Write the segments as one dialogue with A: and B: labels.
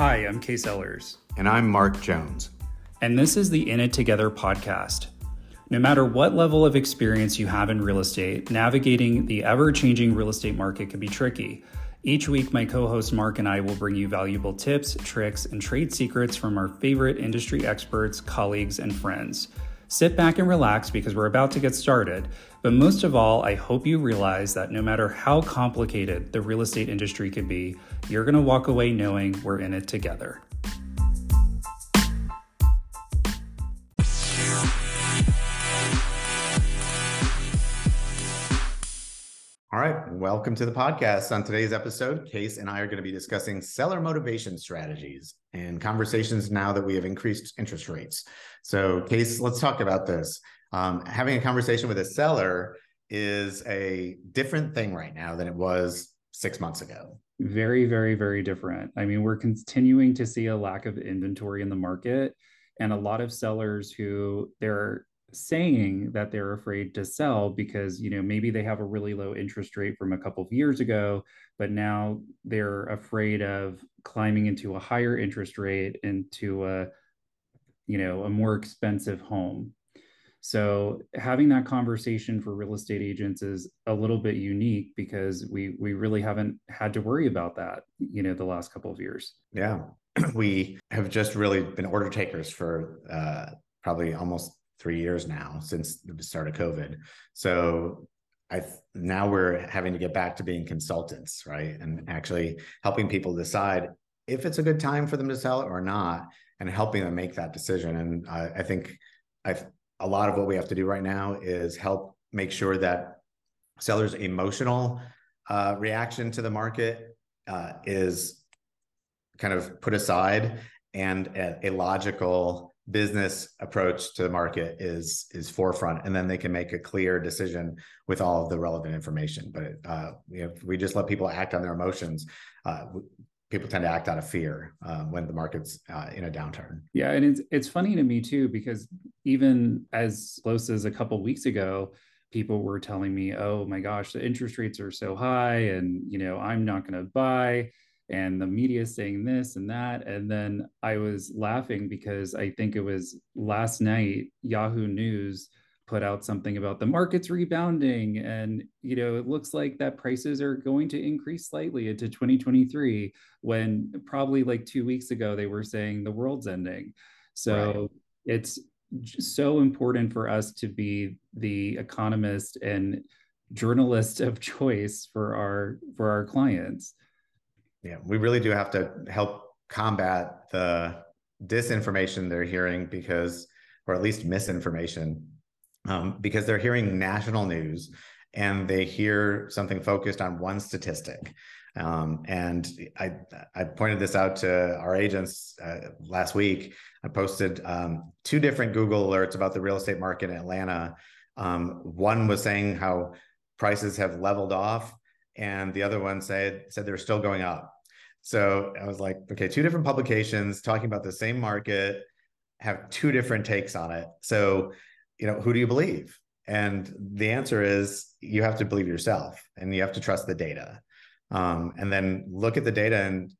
A: Hi, I'm Kase Ellers.
B: And I'm Mark Jones.
A: And this is the In It Together podcast. No matter what level of experience you have in real estate, navigating the ever changing real estate market can be tricky. Each week, my co host Mark and I will bring you valuable tips, tricks, and trade secrets from our favorite industry experts, colleagues, and friends. Sit back and relax because we're about to get started. But most of all, I hope you realize that no matter how complicated the real estate industry can be, you're going to walk away knowing we're in it together.
B: Welcome to the podcast. On today's episode, Kase and I are going to be discussing seller motivation strategies and conversations now that we have increased interest rates. So, Kase, let's talk about this. Um, having a conversation with a seller is a different thing right now than it was six months ago.
A: Very, very, very different. I mean, we're continuing to see a lack of inventory in the market, and a lot of sellers who they're saying that they're afraid to sell because you know maybe they have a really low interest rate from a couple of years ago but now they're afraid of climbing into a higher interest rate into a you know a more expensive home. So having that conversation for real estate agents is a little bit unique because we we really haven't had to worry about that you know the last couple of years.
B: Yeah. We have just really been order takers for uh, probably almost three years now since the start of COVID. So I now we're having to get back to being consultants, right? And actually helping people decide if it's a good time for them to sell or not, and helping them make that decision. And I, I think I've a lot of what we have to do right now is help make sure that sellers' emotional uh, reaction to the market uh, is kind of put aside and a, a logical business approach to the market is is forefront and then they can make a clear decision with all of the relevant information. But uh, if we just let people act on their emotions. Uh, people tend to act out of fear uh, when the market's uh, in a downturn.
A: Yeah and it's it's funny to me too because even as close as a couple weeks ago people were telling me oh my gosh the interest rates are so high and you know i'm not going to buy and the media is saying this and that. And then I was laughing because I think it was last night, Yahoo News put out something about the market's rebounding. And, you know, it looks like that prices are going to increase slightly into 2023, when probably like two weeks ago they were saying the world's ending. So right. it's so important for us to be the economist and journalist of choice for our for our clients
B: yeah, we really do have to help combat the disinformation they're hearing because, or at least misinformation, um, because they're hearing national news and they hear something focused on one statistic. Um, and I, I pointed this out to our agents uh, last week. I posted um, two different Google alerts about the real estate market in Atlanta. Um, one was saying how prices have leveled off and the other one said said they're still going up. So I was like, okay, two different publications talking about the same market have two different takes on it. So, you know, who do you believe? And the answer is you have to believe yourself and you have to trust the data. Um, and then look at the data and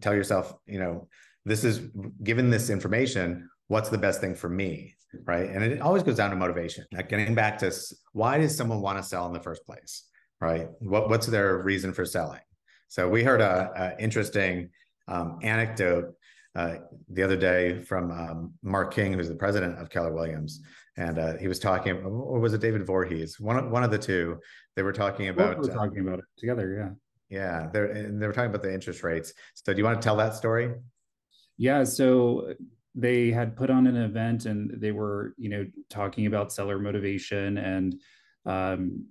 B: tell yourself, you know, this is given this information, what's the best thing for me? Right. And it always goes down to motivation. Like getting back to why does someone want to sell in the first place? right? What, what's their reason for selling? So we heard a, a interesting um, anecdote uh, the other day from um, Marc King, who's the president of Keller Williams, and uh, he was talking, or was it David Voorhees? One of, one of the two. They were talking about
A: we were uh, talking about it together. Yeah.
B: Yeah, they're and they were talking about the interest rates. So, do you want to tell that story?
A: Yeah. So they had put on an event, and they were, you know, talking about seller motivation and um,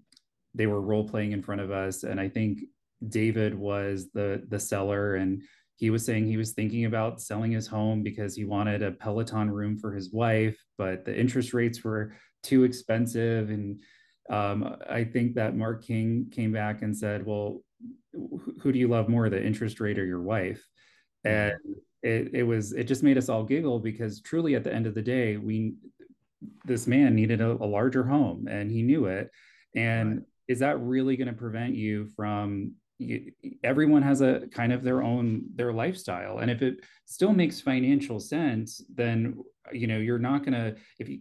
A: they were role playing in front of us and i think david was the the seller and he was saying he was thinking about selling his home because he wanted a peloton room for his wife but the interest rates were too expensive. And um, i think that marc king came back and said well who do you love more the interest rate or your wife? Mm-hmm. and it, it was it just made us all giggle because truly at the end of the day we this man needed a, a larger home and he knew it. And right. is that really going to prevent you from you, everyone has a kind of their own their lifestyle. And if it still makes financial sense then you know you're not going to if you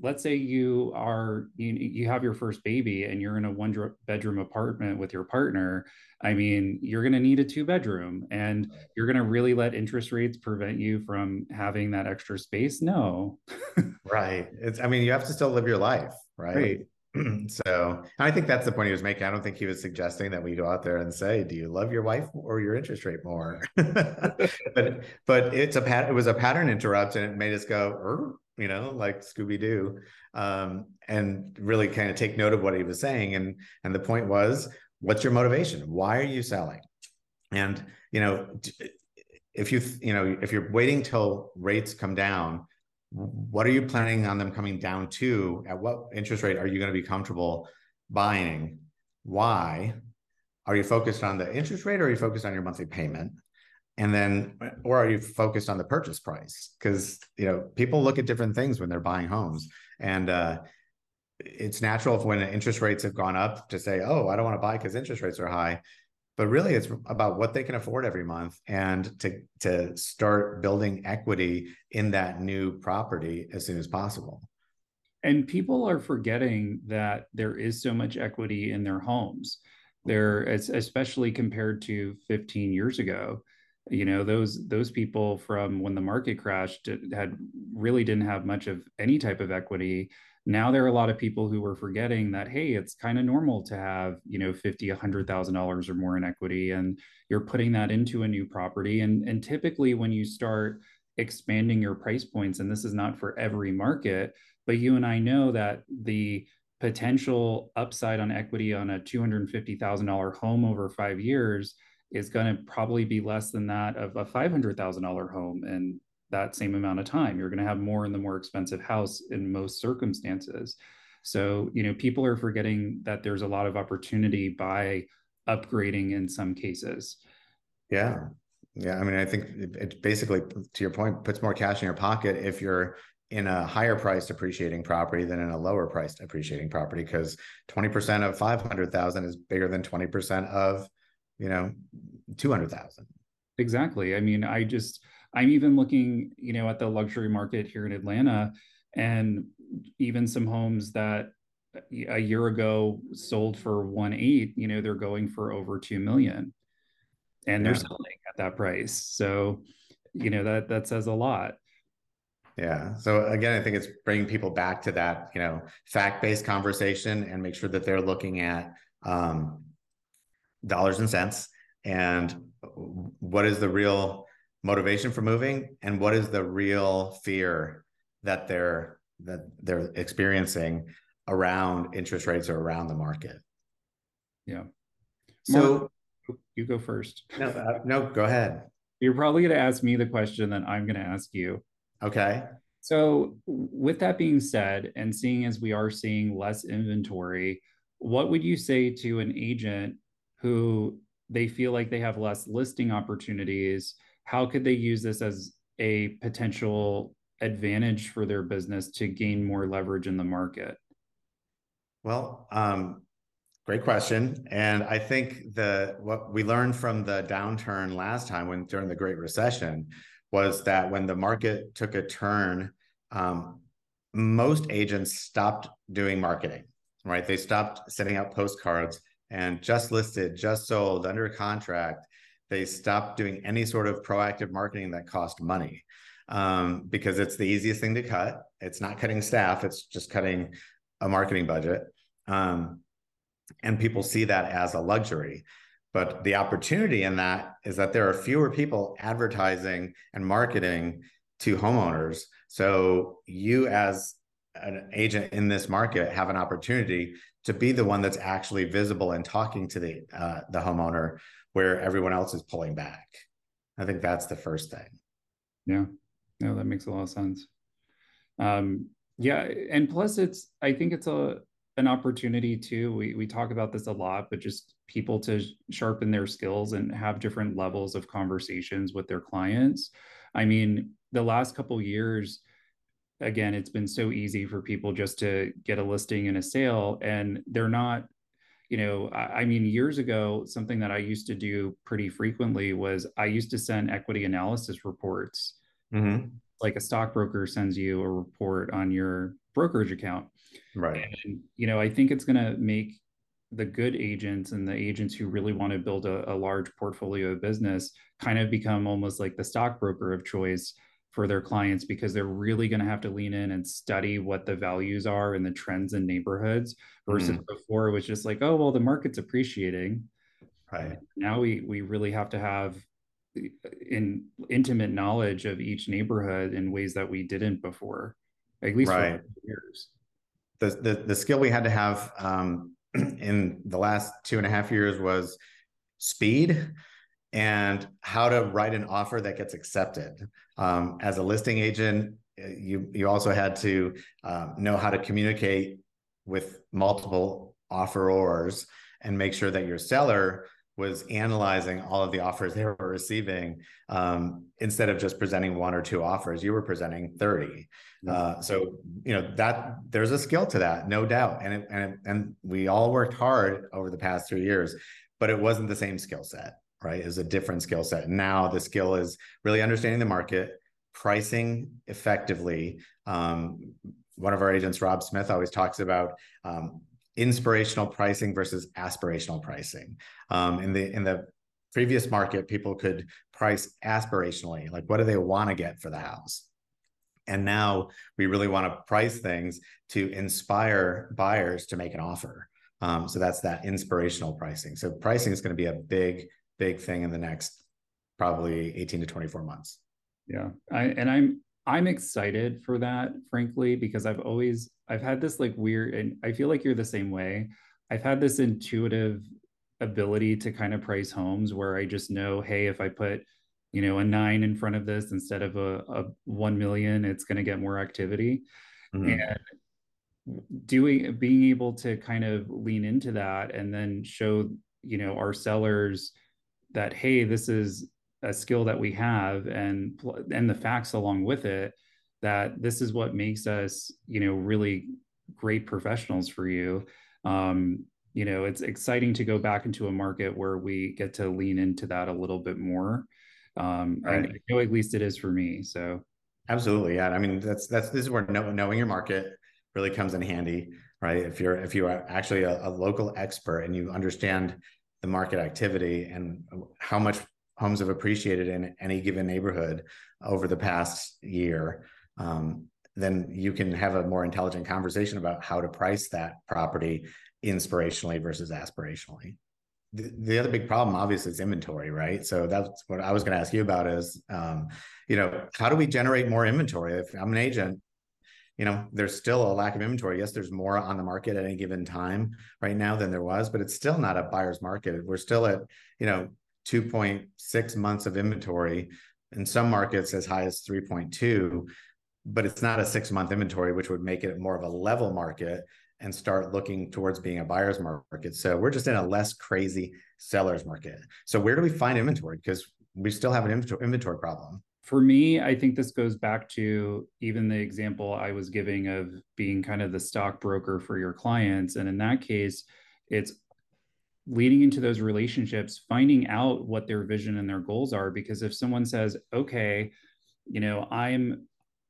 A: let's say you are you, you have your first baby and you're in a one bedroom apartment with your partner i mean you're going to need a two bedroom and you're going to really let interest rates prevent you from having that extra space? No.
B: Right. It's i mean you have to still live your life right, right. so I think that's the point he was making. I don't think he was suggesting that we go out there and say, "Do you love your wife or your interest rate more?" but but it's a pat. It was a pattern interrupt, and it made us go, you know, like Scooby Doo, um, and really kind of take note of what he was saying. And and the point was, what's your motivation? Why are you selling? And you know, if you you know if you're waiting till rates come down what are you planning on them coming down to? At what interest rate are you going to be comfortable buying? Why? Are you focused on the interest rate or are you focused on your monthly payment? And then, or are you focused on the purchase price? Because, you know, people look at different things when they're buying homes. And uh, it's natural when interest rates have gone up to say, oh, I don't want to buy because interest rates are high but really it's about what they can afford every month and to to start building equity in that new property as soon as possible.
A: And people are forgetting that there is so much equity in their homes. There especially compared to 15 years ago you know those those people from when the market crashed had really didn't have much of any type of equity now there are a lot of people who are forgetting that hey it's kind of normal to have you know 50 100 thousand dollars or more in equity and you're putting that into a new property. And and typically when you start expanding your price points and this is not for every market but you and i know that the potential upside on equity on a $250000 home over five years is going to probably be less than that of a $500000 home and that same amount of time. You're going to have more in the more expensive house in most circumstances. So, you know, people are forgetting that there's a lot of opportunity by upgrading in some cases.
B: Yeah. Yeah. I mean, I think it basically, to your point, puts more cash in your pocket if you're in a higher priced appreciating property than in a lower priced appreciating property because 20% of 500,000 is bigger than 20% of, you know, 200,000.
A: Exactly. I mean, I just, I'm even looking, you know, at the luxury market here in Atlanta, and even some homes that a year ago sold for one eight, you know, they're going for over two million, and they're selling at that price. So, you know, that that says a lot.
B: Yeah. So again, I think it's bringing people back to that, you know, fact-based conversation and make sure that they're looking at um, dollars and cents and what is the real motivation for moving and what is the real fear that they're that they're experiencing around interest rates or around the market?
A: Yeah. So you go first.
B: No uh, no go ahead.
A: You're probably going to ask me the question that i'm going to ask you.
B: Okay.
A: So with that being said and seeing as we are seeing less inventory what would you say to an agent who they feel like they have less listing opportunities how could they use this as a potential advantage for their business to gain more leverage in the market?
B: Well, um, great question. And I think the what we learned from the downturn last time when during the Great Recession was that when the market took a turn, um, most agents stopped doing marketing, right? They stopped sending out postcards and just listed, just sold, under contract they stopped doing any sort of proactive marketing that cost money um, because it's the easiest thing to cut. It's not cutting staff, it's just cutting a marketing budget. Um, and people see that as a luxury. But the opportunity in that is that there are fewer people advertising and marketing to homeowners. So you, as an agent in this market, have an opportunity to be the one that's actually visible and talking to the uh, the homeowner where everyone else is pulling back. I think that's the first thing.
A: Yeah. No, that makes a lot of sense. Um, yeah, and plus it's I think it's a an opportunity too. We we talk about this a lot, but just people to sharpen their skills and have different levels of conversations with their clients. I mean, the last couple years, again, it's been so easy for people just to get a listing and a sale, and they're not you know, I, I, mean, years ago, something that I used to do pretty frequently was I used to send equity analysis reports. Mm-hmm. Like a stockbroker sends you a report on your brokerage account.
B: Right.
A: And, you know, I think it's going to make the good agents and the agents who really want to build a, a large portfolio of business kind of become almost like the stockbroker of choice for their clients because they're really going to have to lean in and study what the values are and the trends in neighborhoods versus mm. before it was just like oh well the market's appreciating
B: right
A: now we we really have to have in intimate knowledge of each neighborhood in ways that we didn't before at least right. for years
B: the, the the skill we had to have um, in the last two and a half years was speed and how to write an offer that gets accepted. Um, as a listing agent, you you also had to uh, know how to communicate with multiple offerors and make sure that your seller was analyzing all of the offers they were receiving um, instead of just presenting one or two offers you were presenting 30 uh, so you know that there's a skill to that no doubt and it, and it, and we all worked hard over the past three years but it wasn't the same skill set right is a different skill set. Now the skill is really understanding the market pricing effectively. Um, one of our agents rob smith always talks about um, inspirational pricing versus aspirational pricing. Um, in the in the previous market people could price aspirationally like what do they want to get for the house? And now we really want to price things to inspire buyers to make an offer. Um, so that's that inspirational pricing. So pricing is going to be a big big thing in the next probably 18 to 24 months.
A: Yeah. I, and I'm, I'm excited for that, frankly, because I've always, I've had this like weird, and I feel like you're the same way. I've had this intuitive ability to kind of price homes where I just know, hey, if I put, you know, a nine in front of this instead of a, a 1 million, it's going to get more activity. Mm-hmm. And doing, being able to kind of lean into that and then show, you know, our sellers, that hey this is a skill that we have and and the facts along with it that this is what makes us you know really great professionals for you. Um you know it's exciting to go back into a market where we get to lean into that a little bit more. Um right. and i know at least it is for me so.
B: Absolutely yeah. I mean that's that's this is where knowing your market really comes in handy right? If you're if you are actually a, a local expert and you understand the market activity and how much homes have appreciated in any given neighborhood over the past year, um, then you can have a more intelligent conversation about how to price that property inspirationally versus aspirationally. The, the other big problem, obviously, is inventory, right? So that's what I was going to ask you about is, um, you know, how do we generate more inventory? If I'm an agent you know, there's still a lack of inventory. Yes, there's more on the market at any given time right now than there was, but it's still not a buyer's market. We're still at, you know, 2.6 months of inventory in some markets as high as 3.2, but it's not a six month inventory, which would make it more of a level market and start looking towards being a buyer's market. So we're just in a less crazy seller's market. So where do we find inventory? Because we still have an inventory problem
A: for me, I think this goes back to even the example I was giving of being kind of the stockbroker for your clients. And in that case, it's leading into those relationships, finding out what their vision and their goals are. Because if someone says, okay, you know, I'm,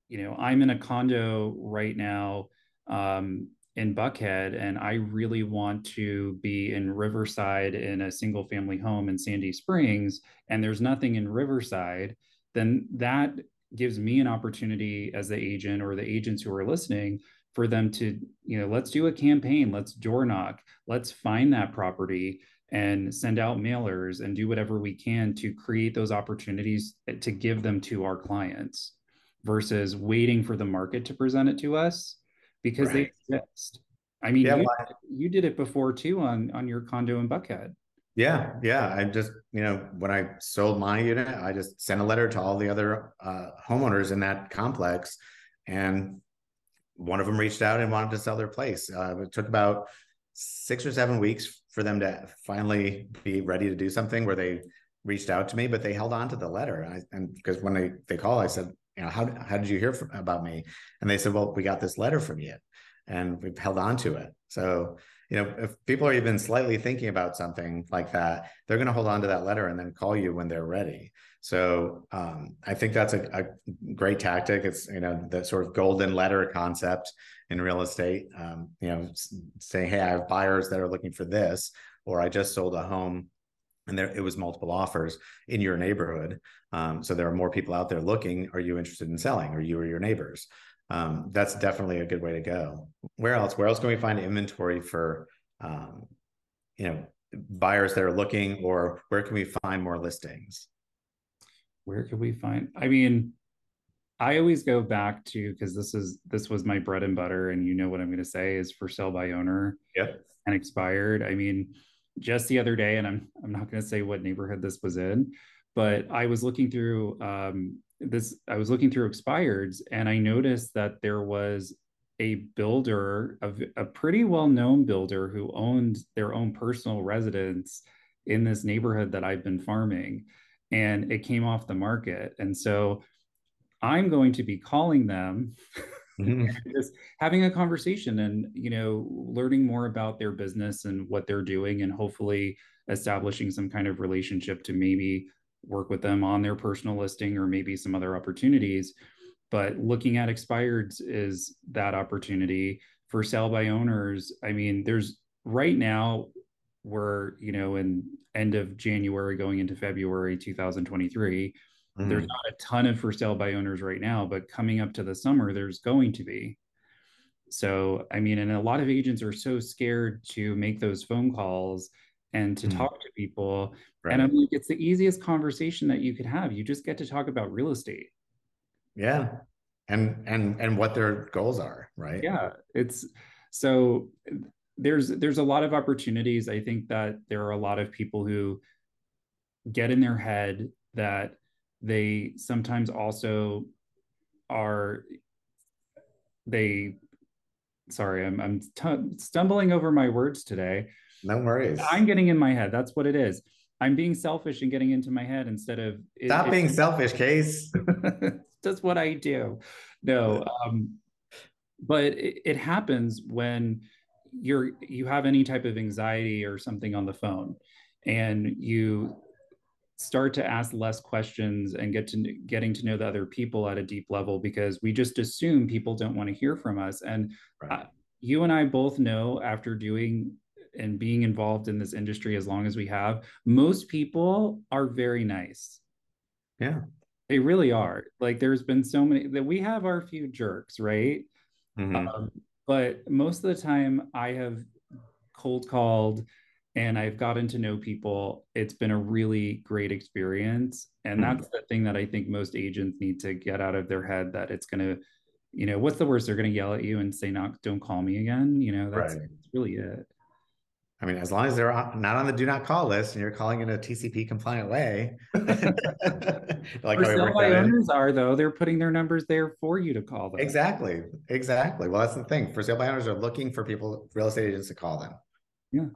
A: you know, I'm in a condo right now um, in Buckhead, and I really want to be in Riverside in a single family home in Sandy Springs, and there's nothing in Riverside then that gives me an opportunity as the agent or the agents who are listening for them to, you know, let's do a campaign, let's door knock, let's find that property and send out mailers and do whatever we can to create those opportunities to give them to our clients versus waiting for the market to present it to us because right. they exist. I mean, yeah, you, you, did it before too on on your condo in Buckhead.
B: Yeah, yeah. I just, you know, when I sold my unit, I just sent a letter to all the other uh, homeowners in that complex, and one of them reached out and wanted to sell their place. Uh, it took about six or seven weeks for them to finally be ready to do something where they reached out to me, but they held on to the letter. And, I, and because when they they call, I said, you know, how how did you hear from, about me? And they said, well, we got this letter from you, and we've held on to it. So you know, if people are even slightly thinking about something like that, they're going to hold on to that letter and then call you when they're ready. So um, I think that's a, a, great tactic. It's you know the sort of golden letter concept in real estate. Um, you know, saying, "Hey, I have buyers that are looking for this," or "I just sold a home." And there, it was multiple offers in your neighborhood. Um, so there are more people out there looking. Are you interested in selling? Or you or your neighbors? Um, that's definitely a good way to go. Where else? Where else can we find inventory for, um, you know, buyers that are looking, or where can we find more listings?
A: Where can we find? I mean, I always go back to because this is this was my bread and butter, and you know what I'm going to say is for sale by owner.
B: Yep.
A: And expired. I mean, just the other day, and I'm I'm not going to say what neighborhood this was in, but I was looking through um, this i was looking through expireds and i noticed that there was a builder a, a pretty well-known builder who owned their own personal residence in this neighborhood that i've been farming and it came off the market and so i'm going to be calling them mm-hmm. just having a conversation and you know learning more about their business and what they're doing and hopefully establishing some kind of relationship to maybe work with them on their personal listing or maybe some other opportunities. But looking at expireds is that opportunity for sell by owners. I mean, there's right now we're you know in end of January going into February 2023. Mm-hmm. There's not a ton of for sale by owners right now, but coming up to the summer, there's going to be. So, I mean, and a lot of agents are so scared to make those phone calls and to mm. talk to people. Right. And I'm like, it's the easiest conversation that you could have. You just get to talk about real estate.
B: Yeah. And and and what their goals are, right?
A: Yeah. It's so there's there's a lot of opportunities. I think that there are a lot of people who get in their head that they sometimes also are they sorry i'm i'm t- stumbling over my words today
B: no worries.
A: I'm getting in my head. That's what it is. I'm being selfish and getting into my head instead of
B: stop it, being selfish, Kase.
A: That's what I do. No, um, but it, it happens when you're you have any type of anxiety or something on the phone, and you start to ask less questions and get to getting to know the other people at a deep level because we just assume people don't want to hear from us and right. uh, you and i both know after doing and being involved in this industry as long as we have, most people are very nice.
B: Yeah.
A: They really are. Like there's been so many that we have our few jerks, right? Mm-hmm. Um, but most of the time I have cold called and I've gotten to know people. It's been a really great experience. And mm-hmm. that's the thing that I think most agents need to get out of their head that it's going to, you know, what's the worst? They're going to yell at you and say, not, don't call me again. You know, that's, right. that's really it.
B: I mean, as long as they're not on the do not call list and you're calling in a TCP compliant way.
A: like how by owners are though, they're putting their numbers there for you to call them.
B: Exactly. Exactly. Well, that's the thing. For sale by owners are looking for people, real estate agents to call them.
A: Yeah.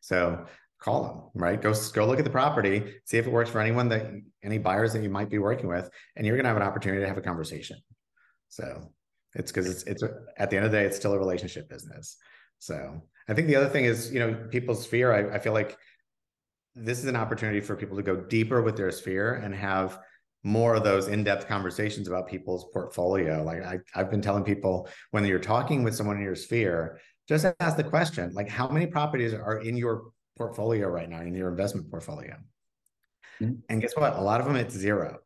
B: So call them, right? Go go look at the property, see if it works for anyone that any buyers that you might be working with, and you're gonna have an opportunity to have a conversation. So it's because it's it's at the end of the day, it's still a relationship business. So I think the other thing is, you know, people's sphere. I, I feel like this is an opportunity for people to go deeper with their sphere and have more of those in-depth conversations about people's portfolio. Like I, I've been telling people when you're talking with someone in your sphere, just ask the question, like how many properties are in your portfolio right now, in your investment portfolio? Mm-hmm. And guess what? A lot of them, it's zero.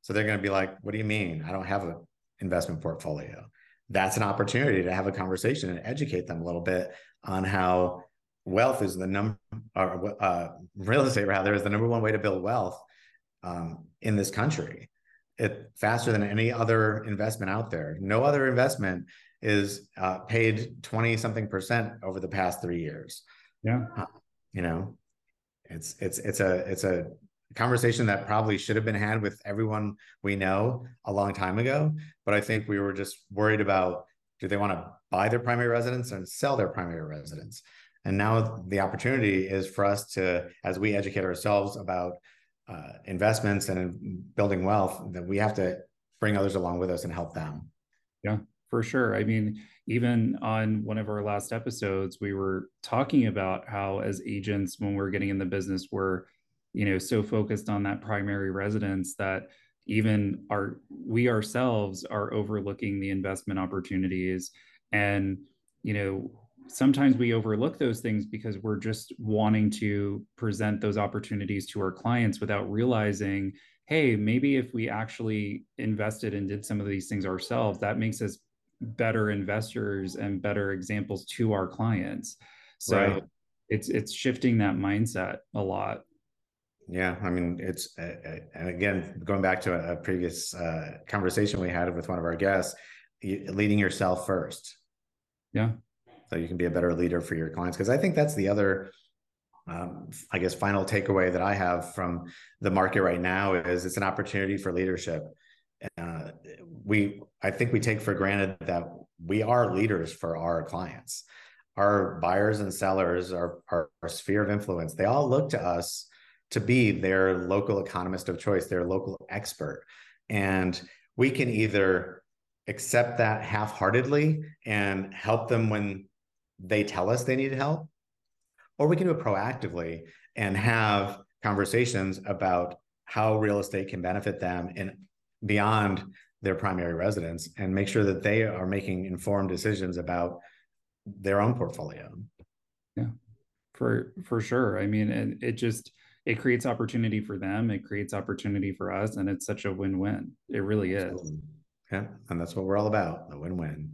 B: So they're going to be like, what do you mean? I don't have an investment portfolio that's an opportunity to have a conversation and educate them a little bit on how wealth is the number or uh, real estate rather is the number one way to build wealth um, in this country. It faster than any other investment out there. No other investment is uh, paid 20 something percent over the past three years.
A: Yeah.
B: Uh, you know it's it's it's a it's a conversation that probably should have been had with everyone we know a long time ago. But I think we were just worried about do they want to buy their primary residence and sell their primary residence? And now the opportunity is for us to, as we educate ourselves about uh, investments and building wealth, that we have to bring others along with us and help them.
A: Yeah. for sure. I mean, even on one of our last episodes, we were talking about how as agents, when we're getting in the business, we're, you know, so focused on that primary residence that even our we ourselves are overlooking the investment opportunities. And, you know, sometimes we overlook those things because we're just wanting to present those opportunities to our clients without realizing hey maybe if we actually invested and did some of these things ourselves that makes us better investors and better examples to our clients so right. it's it's shifting that mindset a lot
B: yeah i mean it's uh, and again going back to a, previous uh, conversation we had with one of our guests leading yourself first.
A: Yeah.
B: So you can be a better leader for your clients because i think that's the other um, i guess final takeaway that i have from the market right now is it's an opportunity for leadership. Uh, we i think we take for granted that we are leaders for our clients. Our buyers and sellers our, our, our sphere of influence. They all look to us to be their local economist of choice their local expert and we can either accept that half-heartedly and help them when they tell us they need help, or we can do it proactively and have conversations about how real estate can benefit them and beyond their primary residence and make sure that they are making informed decisions about their own portfolio.
A: Yeah. For for sure. I mean, and it just it creates opportunity for them, it creates opportunity for us and it's such a win-win. It really is.
B: Yeah, and that's what we're all about, the win-win.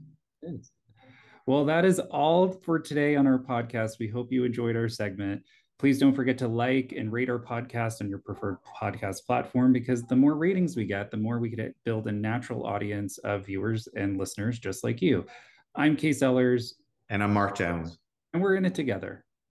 A: Well, that is all for today on our podcast. We hope you enjoyed our segment. Please don't forget to like and rate our podcast on your preferred podcast platform because the more ratings we get, the more we can build a natural audience of viewers and listeners just like you. I'm Kase Ellers.
B: And I'm Mark Jones.
A: And we're in it together.